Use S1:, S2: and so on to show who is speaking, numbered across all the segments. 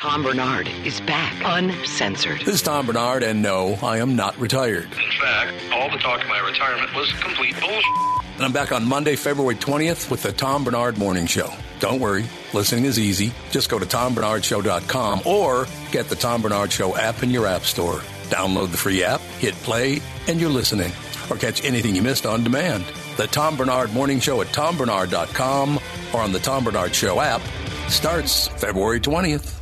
S1: Tom Barnard is back, uncensored.
S2: This is Tom Barnard, and no, I am not retired.
S3: In fact, all the talk of my retirement was complete bullshit.
S2: And I'm back on Monday, February 20th with the Tom Barnard Morning Show. Don't worry, listening is easy. Just go to tombarnardshow.com or get the Tom Barnard Show app in your app store. Download the free app, hit play, and you're listening. Or catch anything you missed on demand. The Tom Barnard Morning Show at tombarnard.com or on the Tom Barnard Show app starts February 20th.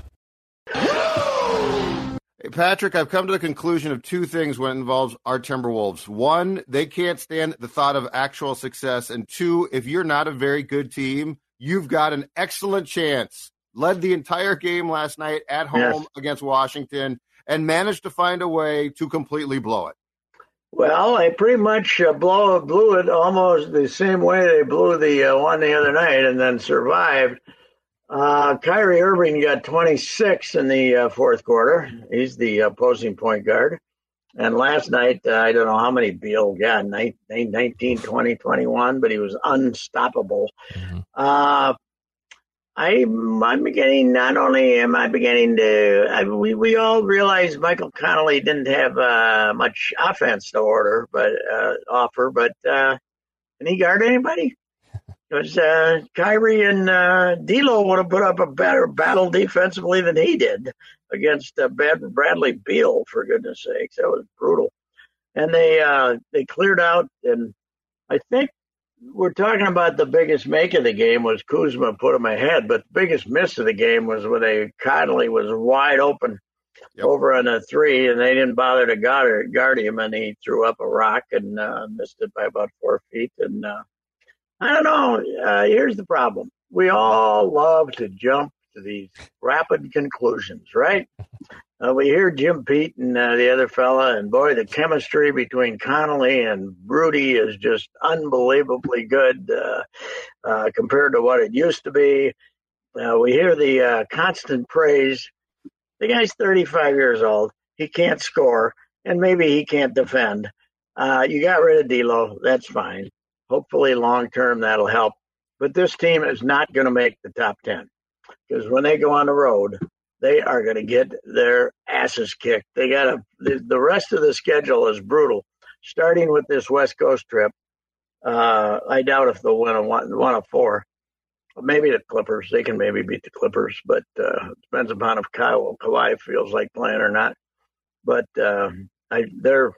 S4: Hey, Patrick, I've come to the conclusion of two things when it involves our Timberwolves. One, they can't stand the thought of actual success. And two, if you're not a very good team, you've got an excellent chance. Led the entire game last night at home
S5: Yes.
S4: against Washington and managed to find a way to completely blow it.
S5: Well, they pretty much uh, blow, blew it almost the same way they blew the uh, one the other night and then survived. Uh, Kyrie Irving got 26 in the uh, fourth quarter. He's the opposing point guard. And last night, uh, I don't know how many Beal got, 19, 19 20, 21, but he was unstoppable. Uh, I, I'm beginning, not only am I beginning to, I, we, we all realize Michael Conley didn't have uh, much offense to order, but uh, offer, but uh, can he guard anybody? Because uh, Kyrie and uh, D'Lo would have put up a better battle defensively than he did against uh, Brad, Bradley Beal. For goodness sakes, that was brutal. And they uh, they cleared out, and I think we're talking about the biggest make of the game was Kuzma put him ahead, but the biggest miss of the game was when they Conley was wide open
S4: Yep.
S5: over on a three, and they didn't bother to guard, guard him, and he threw up a rock and uh, missed it by about four feet. And uh, I don't know. Uh, here's the problem: we all love to jump to these rapid conclusions, right? Uh, we hear Jim Pete and uh, the other fella, and boy, the chemistry between Conley and Rudy is just unbelievably good uh, uh, compared to what it used to be. Uh, we hear the uh, constant praise. The guy's 35 years old. He can't score, and maybe he can't defend. Uh, you got rid of D'Lo. That's fine. Hopefully, long term, that'll help. But this team is not going to make the top 10 because when they go on the road, they are going to get their asses kicked. They got to. The, the rest of the schedule is brutal, starting with this West Coast trip. Uh, I doubt if they'll win a one, one of four. Maybe the Clippers. They can maybe beat the Clippers, but uh, depends upon if Kyle Kawhi feels like playing or not. But uh, I, they're.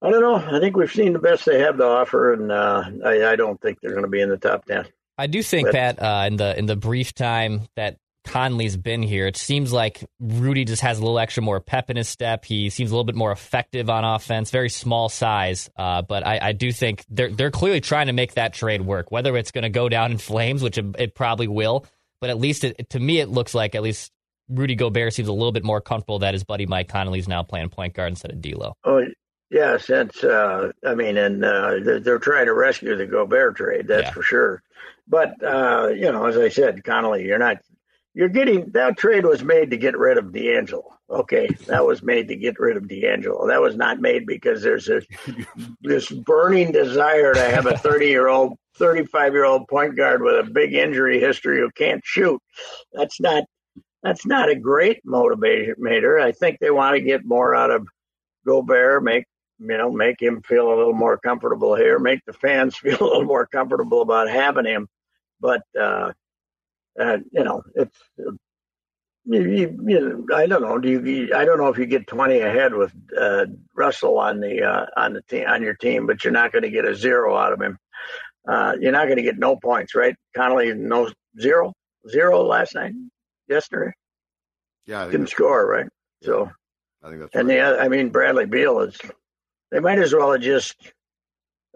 S5: I don't know. I think we've seen the best they have to offer, and uh, I, I don't think they're going to be in the top ten.
S6: I do think
S5: But-
S6: that uh, in the in the brief time that Conley's been here, it seems like Rudy just has a little extra more pep in his step. He seems a little bit more effective on offense. Very small size, uh, but I, I do think they're they're clearly trying to make that trade work. Whether it's going to go down in flames, which it, it probably will, but at least it, to me it looks like at least Rudy Gobert seems a little bit more comfortable that his buddy Mike Conley's now playing point guard instead of D'Lo.
S5: Oh, yes, since Uh, I mean, and uh, they're, they're trying to rescue the Gobert trade. That's
S6: Yeah.
S5: for sure. But uh, you know, as I said, Conley, you're not. You're getting that trade was made to get rid of D'Angelo. Okay, that was made to get rid of D'Angelo. That was not made because there's this this burning desire to have a 30 year old, 35 year old point guard with a big injury history who can't shoot. That's not that's not a great motivator. I think they want to get more out of Gobert, make you know, make him feel a little more comfortable here, make the fans feel a little more comfortable about having him. But uh, uh you know, it's uh, you, you, you know, I don't know. Do you? I don't know if you get twenty ahead with uh, Russell on the uh, on the team on your team, but you're not going to get a zero out of him. Uh, you're not going to get no points, right? Conley no zero zero last night, yesterday
S4: Yeah,
S5: didn't score, right? So
S4: I think that's
S5: and
S4: right.
S5: the I mean, Bradley Beal is. They might as well have just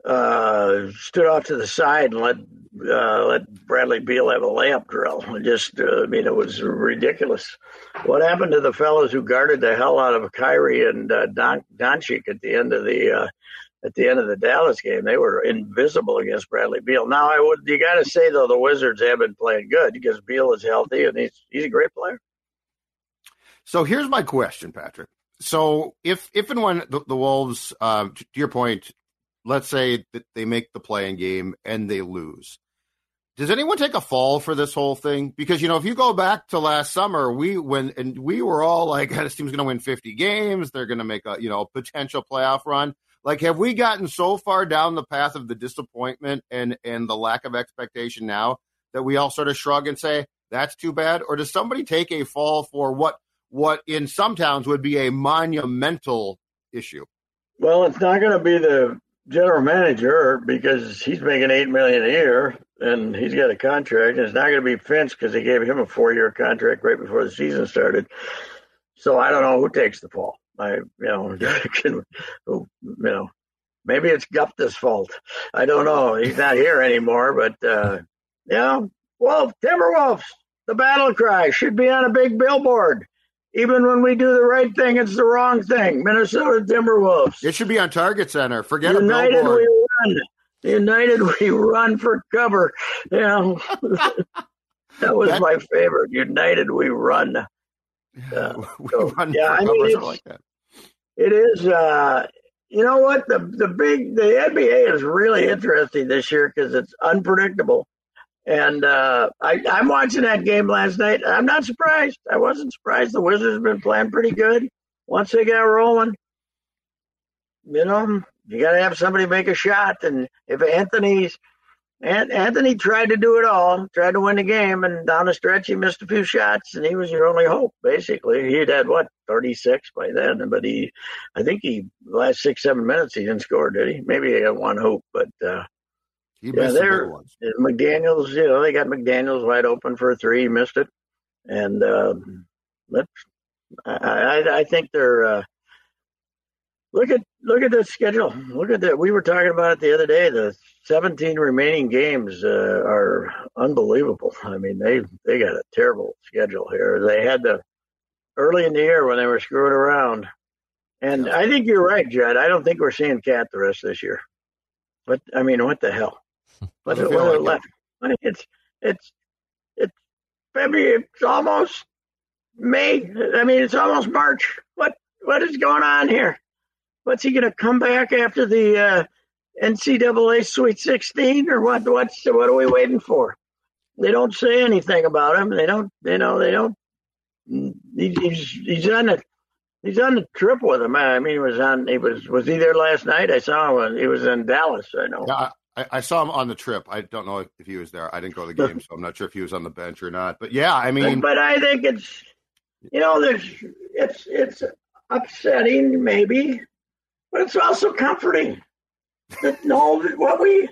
S5: uh, stood off to the side and let uh, let Bradley Beal have a layup drill. Just, uh, I mean, it was ridiculous. What happened to the fellows who guarded the hell out of Kyrie and uh, Don Doncic at the end of the uh, at the end of the Dallas game? They were invisible against Bradley Beal. Now, I would you got to say though the Wizards have been playing good because Beal is healthy and he's he's a great player.
S4: So here's my question, Patrick. So if if and when the, the Wolves, um, to your point, let's say that they make the play-in game and they lose, does anyone take a fall for this whole thing? Because you know, if you go back to last summer, we when and we were all like, this team's going to win 50 games. They're going to make a you know potential playoff run. Like, have we gotten so far down the path of the disappointment and and the lack of expectation now that we all sort of shrug and say that's too bad? Or does somebody take a fall for what what in some towns would be a monumental issue?
S5: Well, it's not going to be the general manager because he's making eight million a year and he's got a contract. And it's not going to be Finch because they gave him a four-year contract right before the season started. So I don't know who takes the fall. I, you know, can, who, you know, maybe it's Gupta's fault. I don't know. He's not here anymore, but uh, know, Wolf Timberwolves, the battle cry should be on a big billboard. Even when we do the right thing, it's the wrong thing. Minnesota Timberwolves.
S4: It should be on Target Center. Forget
S5: United
S4: a billboard.
S5: we run. United we run for cover. Know, that was
S4: That-
S5: my favorite. United we run. Uh,
S4: we
S5: so,
S4: run
S5: yeah,
S4: for
S5: I mean,
S4: cover, something
S5: it's-
S4: like that.
S5: It is. Uh, you know what? The the big the NBA is really interesting this year because it's unpredictable. And uh, I, I'm watching that game last night. I'm not surprised. I wasn't surprised. The Wizards have been playing pretty good. Once they got rolling, you know, you got to have somebody make a shot. And if Anthony's An- Anthony tried to do it all, tried to win the game, and down the stretch he missed a few shots, and he was your only hope. Basically, he had what 36 by then, but he, I think he last six seven minutes he didn't score, did he? Maybe he had one hoop, but uh,
S4: He
S5: Yeah,
S4: missed
S5: they're-
S4: big ones.
S5: McDaniels, you know, they got McDaniels wide open for a three, he missed it, and uh, let's. I, I, I think they're. Uh, look at look at the schedule. Look at that. We were talking about it the other day. The 17 remaining games uh, are unbelievable. I mean, they they got a terrible schedule here. They had the early in the year when they were screwing around, and I think you're right, Judd. I don't think we're seeing Cat the rest of this year. But I mean, what the hell? What,
S4: Doesn't
S5: what
S4: like it.
S5: left? I mean, it's it's it's February. It's almost May. I mean, it's almost March. What what is going on here? What's he going to come back after the uh, NCAA Sweet 16 or what? What's what are we waiting for? They don't say anything about him. They don't. You know. They don't. he- He's he's on the he's on the trip with him. I mean, he was on. He was was he there last night? I saw him. He was in Dallas. I know.
S4: Yeah, I, I saw him on the trip. I don't know if, he was there. I didn't go to the game, so I'm not sure if he was on the bench or not. But yeah, I mean,
S5: but I think it's you know there's it's it's upsetting maybe, but it's also comforting. That no, what we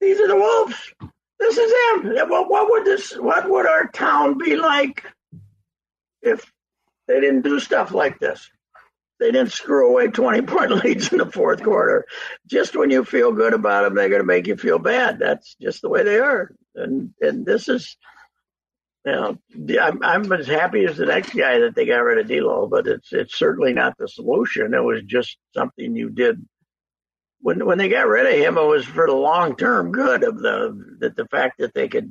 S5: these are the wolves. This is them. What, what would this? What would our town be like if they didn't do stuff like this? They didn't screw away 20 point leads in the fourth quarter. Just when you feel good about them, they're going to make you feel bad. That's just the way they are. And and this is you know, I'm, I'm as happy as the next guy that they got rid of D'Lo, but it's it's certainly not the solution. It was just something you did when when they got rid of him. It was for the long term good of the that the fact that they could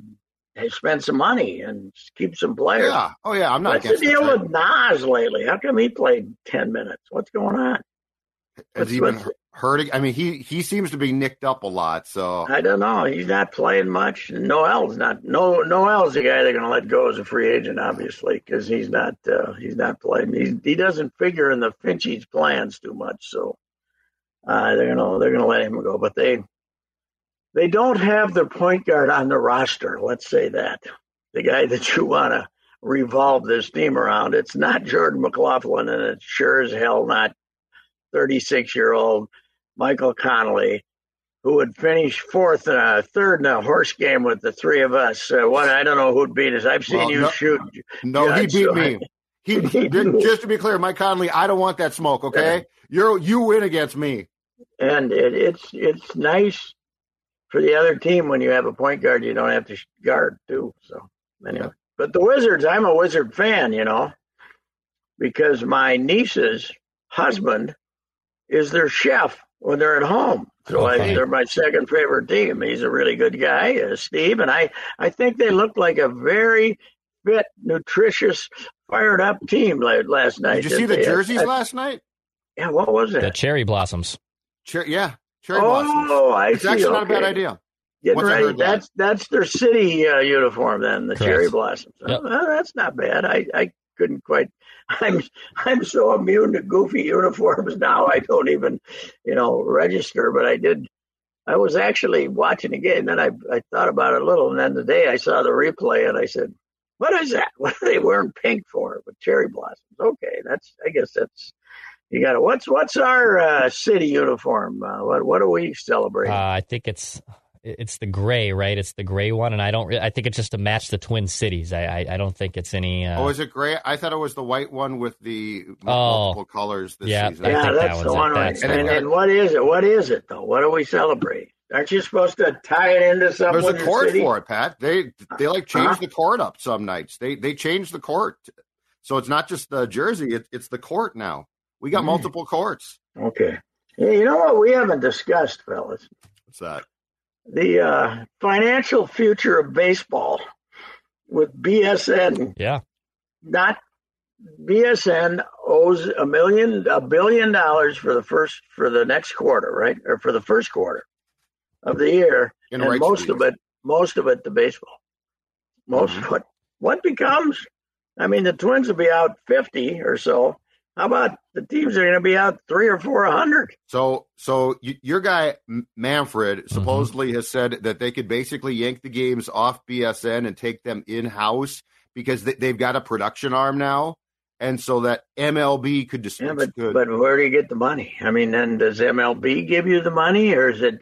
S5: spend some money and keep some players.
S4: yeah, oh yeah, I'm not
S5: What's the deal with Naz lately? How come he played ten minutes? What's going on?
S4: Has he been hurting? I mean, he he seems to be nicked up a lot. So
S5: I don't know. He's not playing much. Noel's not. No, Noel's the guy they're going to let go as a free agent, obviously, because he's not. Uh, he's not playing. He's, he doesn't figure in the Finchie's plans too much. So uh, they're gonna they're gonna let him go. But they they don't have their point guard on the roster. Let's say that the guy that you want to revolve this team around. It's not Jordan McLaughlin, and it's sure as hell not 36 year old Michael Conley who would finish fourth and a third in a horse game with the three of us. Uh, what I don't know who'd beat us. I've seen
S4: Well,
S5: you
S4: no-
S5: shoot.
S4: no, he beat
S5: so-
S4: me. He, he didn't. Just to be clear, Mike Conley, I don't want that smoke. Okay, you're you win against me.
S5: and it, it's it's nice for the other team when you have a point guard you don't have to guard too. So anyway, but the Wizards, I'm a Wizard fan, you know, because my niece's husband is their chef when they're at home. So I, they're my second favorite team. He's a really good guy, uh, Steve, and I I think they looked like a very fit, nutritious, fired up team la- last night.
S4: Did you see the
S5: They-
S4: jerseys
S5: uh,
S4: last night?
S5: yeah, what was it?
S6: The cherry blossoms.
S4: Cher- yeah, cherry blossoms.
S5: Oh, I
S4: It's
S5: see.
S4: actually not a bad idea.
S5: Getting
S4: Once I
S5: ready.
S4: heard that-
S5: That's that's their city uh, uniform. Then the
S6: Correct.
S5: cherry blossoms.
S6: Yep.
S5: Well, that's not bad. I I couldn't quite. I'm I'm so immune to goofy uniforms now. I don't even, you know, register. But I did. I was actually watching a game, and I I thought about it a little, and then today I saw the replay, and I said, "What is that? What are they wearing pink for with cherry blossoms?" Okay, that's. I guess that's. You got it. What's what's our uh, city uniform? Uh, what what do we celebrate?
S6: Uh, I think it's it's the gray, right? It's the gray one, and I don't. I think it's just to match the Twin Cities. I I, I don't think it's any. Uh,
S4: oh, is it gray? I thought it was the white one with the
S6: Oh.
S4: multiple colors this
S6: Yeah,
S4: season.
S6: I
S5: yeah,
S6: think that
S5: that's
S6: was
S5: the one. right.
S6: That's
S5: And,
S6: the
S5: and,
S6: one.
S5: what is it? What is it though? What do we celebrate? Aren't you supposed to tie it into something?
S4: There's a court
S5: city?
S4: for it, Pat. They they like change
S5: Huh?
S4: the court up some nights. They they change the court, so it's not just the jersey. It, it's the court now. We got
S5: Mm.
S4: multiple courts.
S5: Okay. Hey, you know what we haven't discussed, fellas?
S4: What's that?
S5: The uh, financial future of baseball with BSN.
S6: yeah,
S5: Not BSN owes a million, a billion dollars for the first for the next quarter, right, or for the first quarter of the year,
S4: In
S5: and most
S4: fees.
S5: of it, most of it to baseball. Most
S4: Mhm.
S5: of it. What becomes? I mean, the Twins will be out fifty or so. How about the teams are going to be out three or four hundred?
S4: So, so y- your guy M- Manfred
S6: Mm-hmm.
S4: supposedly has said that they could basically yank the games off BSN and take them in house because they, they've got a production arm now, and so that MLB could just
S5: Yeah, but
S4: could-
S5: but where do you get the money? I mean, then does MLB give you the money, or is it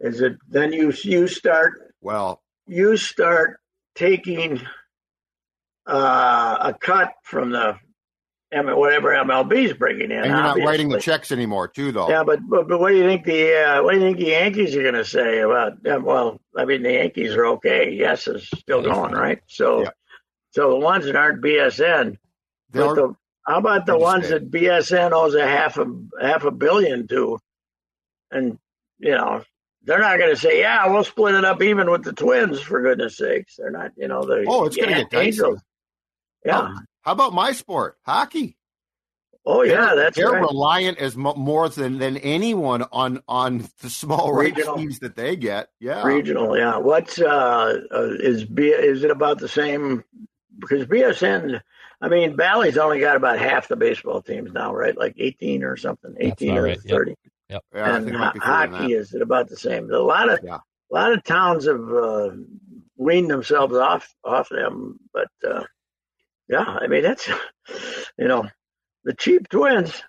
S5: is it then you you start
S4: well,
S5: you start taking uh, a cut from the M- whatever MLB is bringing in,
S4: and you're not writing the checks anymore, too, though.
S5: Yeah, but, but but what do you think the uh, what do you think the Yankees are going to say about? yeah, well, I mean, the Yankees are okay. Yes, is still going right. So
S4: Yeah.
S5: so the ones that aren't BSN, but the, how about the ones that BSN owes a half a half a billion to, and you know they're not going to say, yeah, we'll split it up even with the Twins for goodness sakes. They're not, you know, the
S4: Oh, it's gonna get dicey.
S5: Yeah.
S4: Oh, how about my sport, hockey?
S5: Oh yeah,
S4: They're-
S5: that's
S4: they're
S5: right.
S4: reliant as mo- more than than anyone on on the small rate
S5: Regional.
S4: fees that they get. Yeah,
S5: Regional, yeah. What's uh, uh is B is it about the same? Because BSN, I mean, Bally's only got about half the baseball teams now, right? Like eighteen or something, eighteen or
S6: right, yep.
S5: thirty.
S4: yeah. I
S5: and
S4: think it might be
S5: ho- hockey is at about the same. A lot of
S4: Yeah.
S5: a lot of towns have uh, weaned themselves off off them, but uh, yeah, I mean that's you know the cheap twins.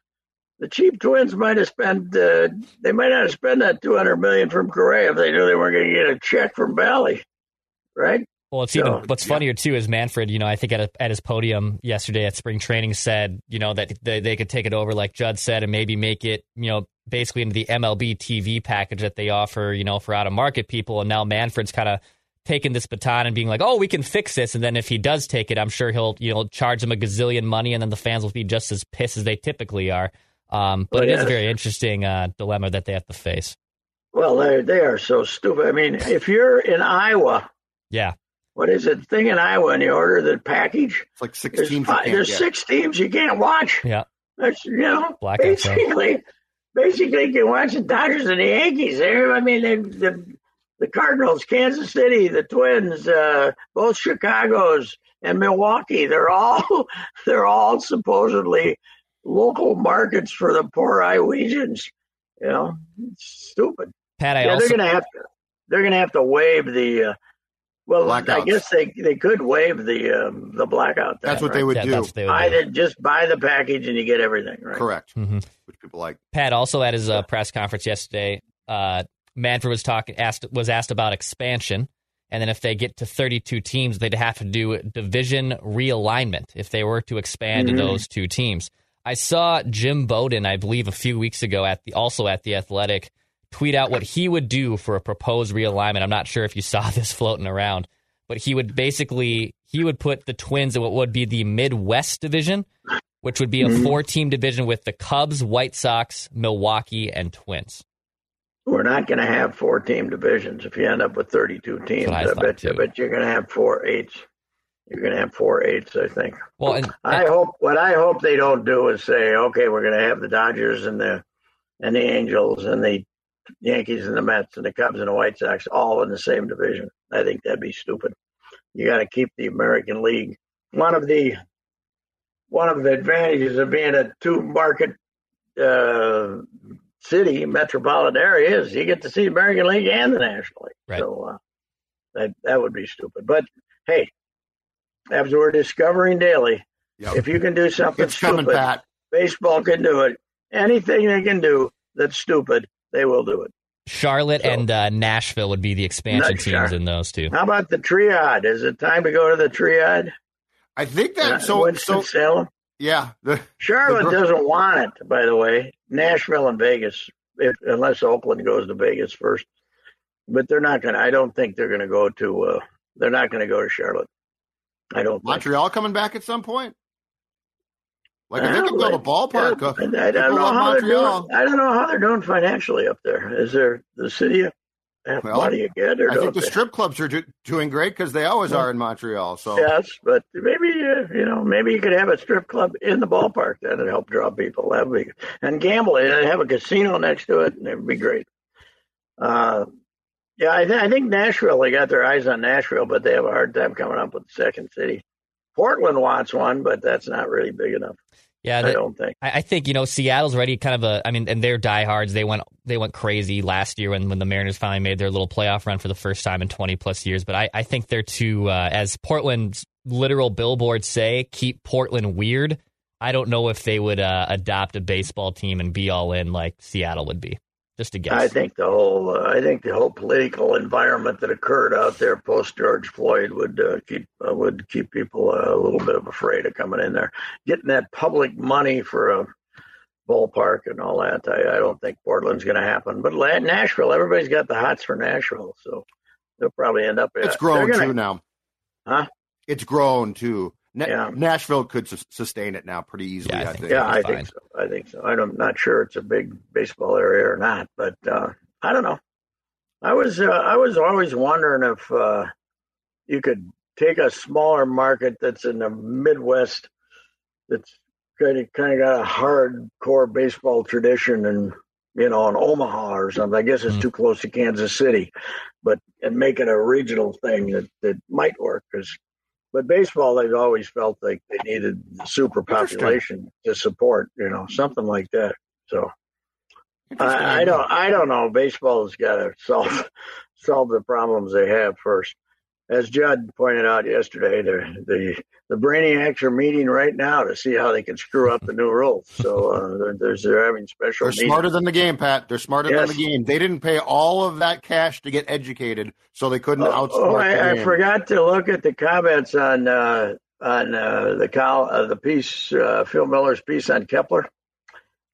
S5: The cheap twins might have spent. Uh, they might not have spent that two hundred million from Correa if they knew they weren't going to get a check from Bally, right?
S6: Well, it's
S5: So,
S6: even what's funnier too is Manfred. You know, I think at a, at his podium yesterday at spring training said, you know, that they, they could take it over like Judd said and maybe make it, you know, basically into the MLB TV package that they offer, you know, for out of market people. And now Manfred's kind of taking this baton and being like, oh, we can fix this. And then if he does take it, I'm sure he'll, you know, charge them a gazillion money, and then the fans will be just as pissed as they typically are. Um, but
S5: Oh,
S6: it is a very interesting uh, dilemma that they have to face.
S5: Well, they they are so stupid. I mean, if you're in Iowa,
S6: Yeah,
S5: what is it? Thing in Iowa, and you order the package.
S4: It's like six
S5: There's,
S4: teams.
S5: five, there's
S4: get.
S5: six teams you can't watch.
S6: yeah.
S5: That's you know
S6: Blackout zone.
S5: basically basically you can watch the Dodgers and the Yankees. There, I mean the, the the Cardinals, Kansas City, the Twins, uh, both Chicago's and Milwaukee. They're all they're all supposedly local markets for the poor Iowesians. You know, it's stupid.
S6: Pat, I
S5: yeah,
S6: also
S5: they're gonna have to they're gonna have to waive the. Uh, well, I guess they they could waive the um, the blackout.
S4: That's
S5: then,
S4: what they
S5: right?
S4: would
S6: yeah,
S4: do.
S6: that's what they would do.
S5: Either just buy the package and you get everything, right?
S4: Correct.
S6: Mhm.
S4: Which people like.
S6: Pat also at his uh, press conference yesterday, uh, Manfred was talking asked was asked about expansion, and then if they get to 32 teams, they'd have to do division realignment if they were to expand to
S5: Mhm.
S6: those two teams. I saw Jim Bowden, I believe, a few weeks ago at the also at the Athletic, tweet out what he would do for a proposed realignment. I'm not sure if you saw this floating around, but he would basically he would put the Twins in what would be the Midwest division, which would be a
S5: Mhm.
S6: four team division with the Cubs, White Sox, Milwaukee, and Twins.
S5: We're not going to have four team divisions if you end up with 32 teams.
S6: I
S5: I, bet you, but you're going to have four eights. You're going to have four eights, I think.
S6: Well, and,
S5: I hope what I hope they don't do is say, okay, we're going to have the Dodgers and the and the Angels and the Yankees and the Mets and the Cubs and the White Sox all in the same division. I think that'd be stupid. You got to keep the American League. One of the one of the advantages of being a two market uh, city metropolitan area is you get to see American League and the National League.
S6: Right.
S5: So uh, that that would be stupid. But hey, as we're discovering daily,
S4: Yep.
S5: if you can do something
S4: It's coming,
S5: stupid,
S4: Pat.
S5: baseball can do it. Anything they can do that's stupid, they will do it.
S6: Charlotte
S5: So-
S6: and uh, Nashville would be the expansion teams
S5: Char-
S6: in those two.
S5: How about the triad? Is it time to go to the triad?
S4: I think
S5: Uh,
S4: that so
S5: Winston
S4: so
S5: Salem.
S4: Yeah. The,
S5: Charlotte
S4: The
S5: doesn't want it, by the way. Nashville and Vegas, if, unless Oakland goes to Vegas first. But they're not going to, I don't think they're going to go to, uh, they're not going to go to Charlotte. I don't think.
S4: Montreal coming back at some point. Like if they can build a ballpark, uh,
S5: I, I don't know how they're doing. I don't know how they're doing financially up there. Is there the city of
S4: Well,
S5: money again,
S4: I think the
S5: they?
S4: strip clubs are do, doing great because they always are in Montreal. So
S5: Yes, but maybe uh, you know, maybe you could have a strip club in the ballpark that'd help draw people. That'd be and gamble and have a casino next to it, and it'd be great. Uh, yeah, I, th- I think Nashville. They got their eyes on Nashville, but they have a hard time coming up with the second city. Portland wants one, but that's not really big enough.
S6: Yeah,
S5: I
S6: that-
S5: don't think.
S6: I, I think you know Seattle's ready. Kind of a, I mean, and they're diehards. They went they went crazy last year when when the Mariners finally made their little playoff run for the first time in twenty plus years. But I, I think they're too, uh, as Portland's literal billboards say, keep Portland weird. I don't know if they would uh, adopt a baseball team and be all in like Seattle would be. Just a guess.
S5: I think the whole uh, I think the whole political environment that occurred out there post George Floyd would uh, keep uh, would keep people uh, a little bit of afraid of coming in there, getting that public money for a ballpark and all that. I, I don't think Portland's going to happen, but La- Nashville, everybody's got the hots for Nashville, so they'll probably end up.
S4: it's
S5: they're
S4: grown
S5: gonna-
S4: too now.
S5: Huh?
S4: It's grown too. Na-
S5: Yeah.
S4: Nashville could sus- sustain it now pretty easily.
S6: Yeah, I
S4: I
S6: think-
S4: think.
S5: Yeah, I think so. I think so. I'm not sure it's a big baseball area or not, but uh, I don't know. I was uh, I was always wondering if uh, you could take a smaller market that's in the Midwest that's kind of kind of got a hardcore baseball tradition and you know in Omaha or something. I guess it's
S6: Mhm.
S5: too close to Kansas City, but and make it a regional thing that that might work because. But baseball, they've always felt like they needed the super population to support, you know, something like that. So I, I don't, I don't know. Baseball's got to solve solve the problems they have first. As Judd pointed out yesterday, the the the brainiacs are meeting right now to see how they can screw up the new rules. So uh, they're, they're, they're having special.
S4: They're
S5: meetings.
S4: smarter than the game, Pat. They're smarter
S5: Yes.
S4: than the game. They didn't pay all of that cash to get educated, so they couldn't
S5: Oh,
S4: outsmart
S5: oh, I, I forgot to look at the comments on uh, on uh, the col- uh, the piece uh, Phil Miller's piece on Kepler.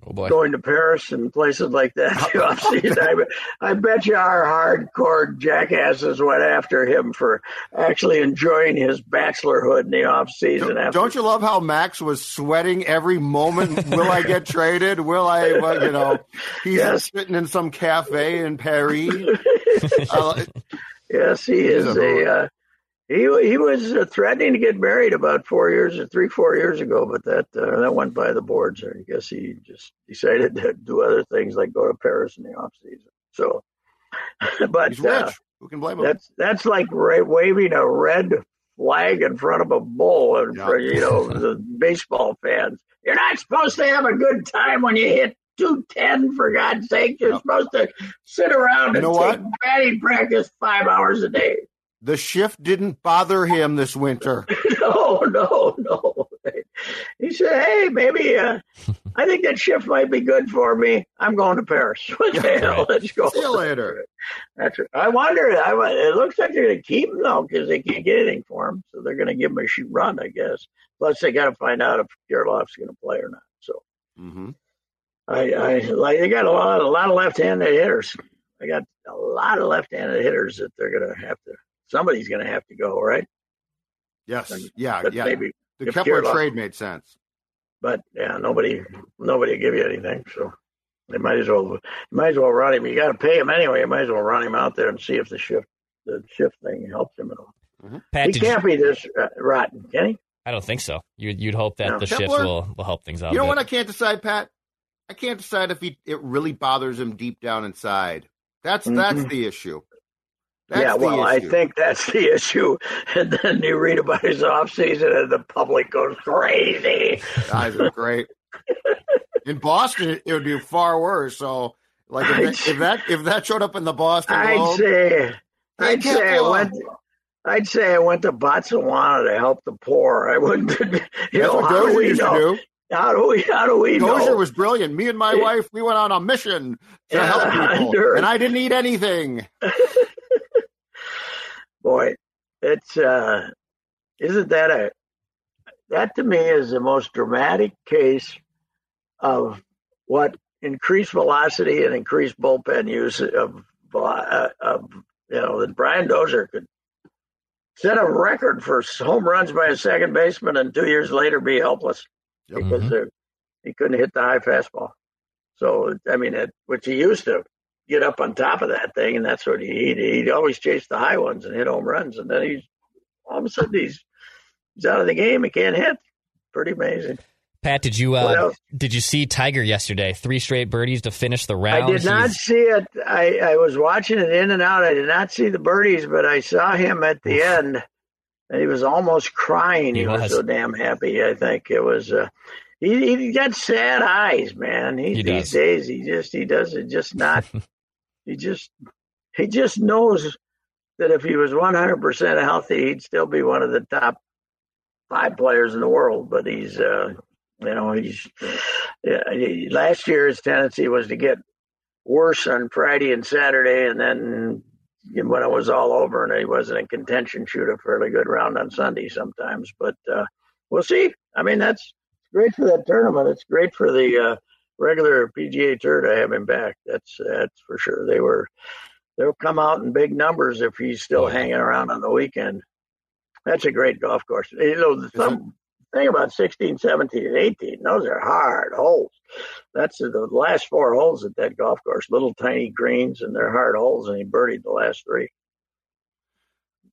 S6: Oh boy.
S5: going to Paris and places like that. You know, I, bet- I bet you our hardcore jackasses went after him for actually enjoying his bachelorhood in the off season.
S4: Don't,
S5: after
S4: don't you love how Max was sweating every moment? Will I get traded? Will I? Well, you know, he's
S5: Yes.
S4: sitting in some cafe in Paris. Uh,
S5: Yes, he is
S4: a
S5: a. Uh, he he was uh, threatening to get married about four years or three four years ago, but that uh, that went by the boards. I guess he just decided to do other things like go to Paris in the off season. So, but
S4: he's rich.
S5: uh,
S4: Who can blame him?
S5: That's that's like ra- waving a red flag in front of a bull and for you know the baseball fans. You're not supposed to have a good time when you hit two ten. For God's sake, you're
S4: Yep.
S5: supposed to sit around
S4: You
S5: and
S4: know
S5: take
S4: what?
S5: batting practice five hours a day.
S4: The shift didn't bother him this winter.
S5: no, no, no. He said, "Hey, maybe uh, I think that shift might be good for me. I'm going to Paris. What the hell? Let's go.
S4: See you later.
S5: That's. I wonder. I, it looks like they're going to keep him though because they can't get anything for him, so they're going to give him a shoot run, I guess. Plus, they got to find out if Kirilloff's going to play or not. So
S4: hmm
S5: I, I like they got a lot, a lot of left-handed hitters. They got a lot of left-handed hitters that they're going to have to. Somebody's going to have to go, right?
S4: Yes. Yeah.
S5: But
S4: Yeah.
S5: maybe
S4: The
S5: if
S4: Kepler
S5: Kirilloff-
S4: trade made sense.
S5: but yeah, nobody nobody give you anything. So they might as well you might as well run him. You got to pay him anyway. You might as well run him out there and see if the shift the shift thing helps him at all.
S6: Pat,
S5: he
S6: did you-
S5: can't be this uh, rotten, can he?
S6: I don't think so. You'd, you'd hope that
S5: No.
S6: the shifts
S4: Kepler?
S6: will, will help things out.
S4: You know what? I can't decide, Pat. I can't decide if he it really bothers him deep down inside. That's mm-hmm. that's the issue.
S5: That's yeah, well, I think that's the issue. And then you read about his off season, and the public goes crazy.
S4: Guys are great. in Boston, it would be far worse. So, like, if, that, if that if that showed up in the Boston,
S5: I'd say, I'd say I went. I'd say I went to Botswana to help the poor. I wouldn't. You
S4: That's
S5: know,
S4: what Dozier used know? to do.
S5: How do we? How do we
S4: Dozier
S5: know?
S4: was brilliant. Me and my wife, we went on a mission to yeah, help people, and I didn't eat anything.
S5: Boy, it's uh, isn't that a that to me is the most dramatic case of what increased velocity and increased bullpen use of, uh, of you know that Brian Dozier could set a record for home runs by a second baseman and two years later be helpless because mm-hmm. he couldn't hit the high fastball. So I mean, it, which he used to get up on top of that thing, and that's what he he'd, he'd always chase the high ones and hit home runs, and then he's all of a sudden he's he's out of the game. He can't hit. Pretty amazing.
S6: Pat, did you uh, did you see Tiger yesterday? Three straight birdies to finish the round.
S5: I did not He's... see it. I, I was watching it in and out. I did not see the birdies, but I saw him at the end, and he was almost crying. He, he was. was. so damn happy. I think it was. Uh, he he got sad eyes, man. He, he these days he just he does it just not. he just he just knows that if he was 100% healthy, he'd still be one of the top five players in the world. But he's uh, you know, he's he, last year his tendency was to get worse on Friday and Saturday, and then when it was all over and he wasn't in contention, shoot a fairly good round on Sunday sometimes. But uh, we'll see. I mean, that's great for that tournament. It's great for the uh, regular PGA Tour to have him back. That's that's for sure. They were they'll come out in big numbers if he's still oh, hanging around on the weekend. That's a great golf course. You know, some, thing about 16, 17, and 18, those are hard holes. That's the last four holes at that golf course, little tiny greens, and they're hard holes, and he birdied the last three.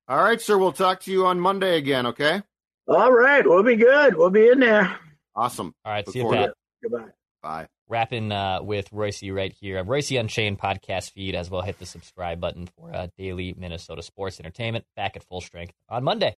S4: All right, sir. We'll talk to you on Monday again, okay?
S5: All right. We'll be good. We'll be in there.
S4: Awesome.
S6: All right. Look see you, Pat.
S5: Goodbye.
S4: Bye.
S6: Wrapping uh, with Royce right here. Royce Unchained podcast feed as well. Hit the subscribe button for uh, daily Minnesota sports entertainment. Back at full strength on Monday.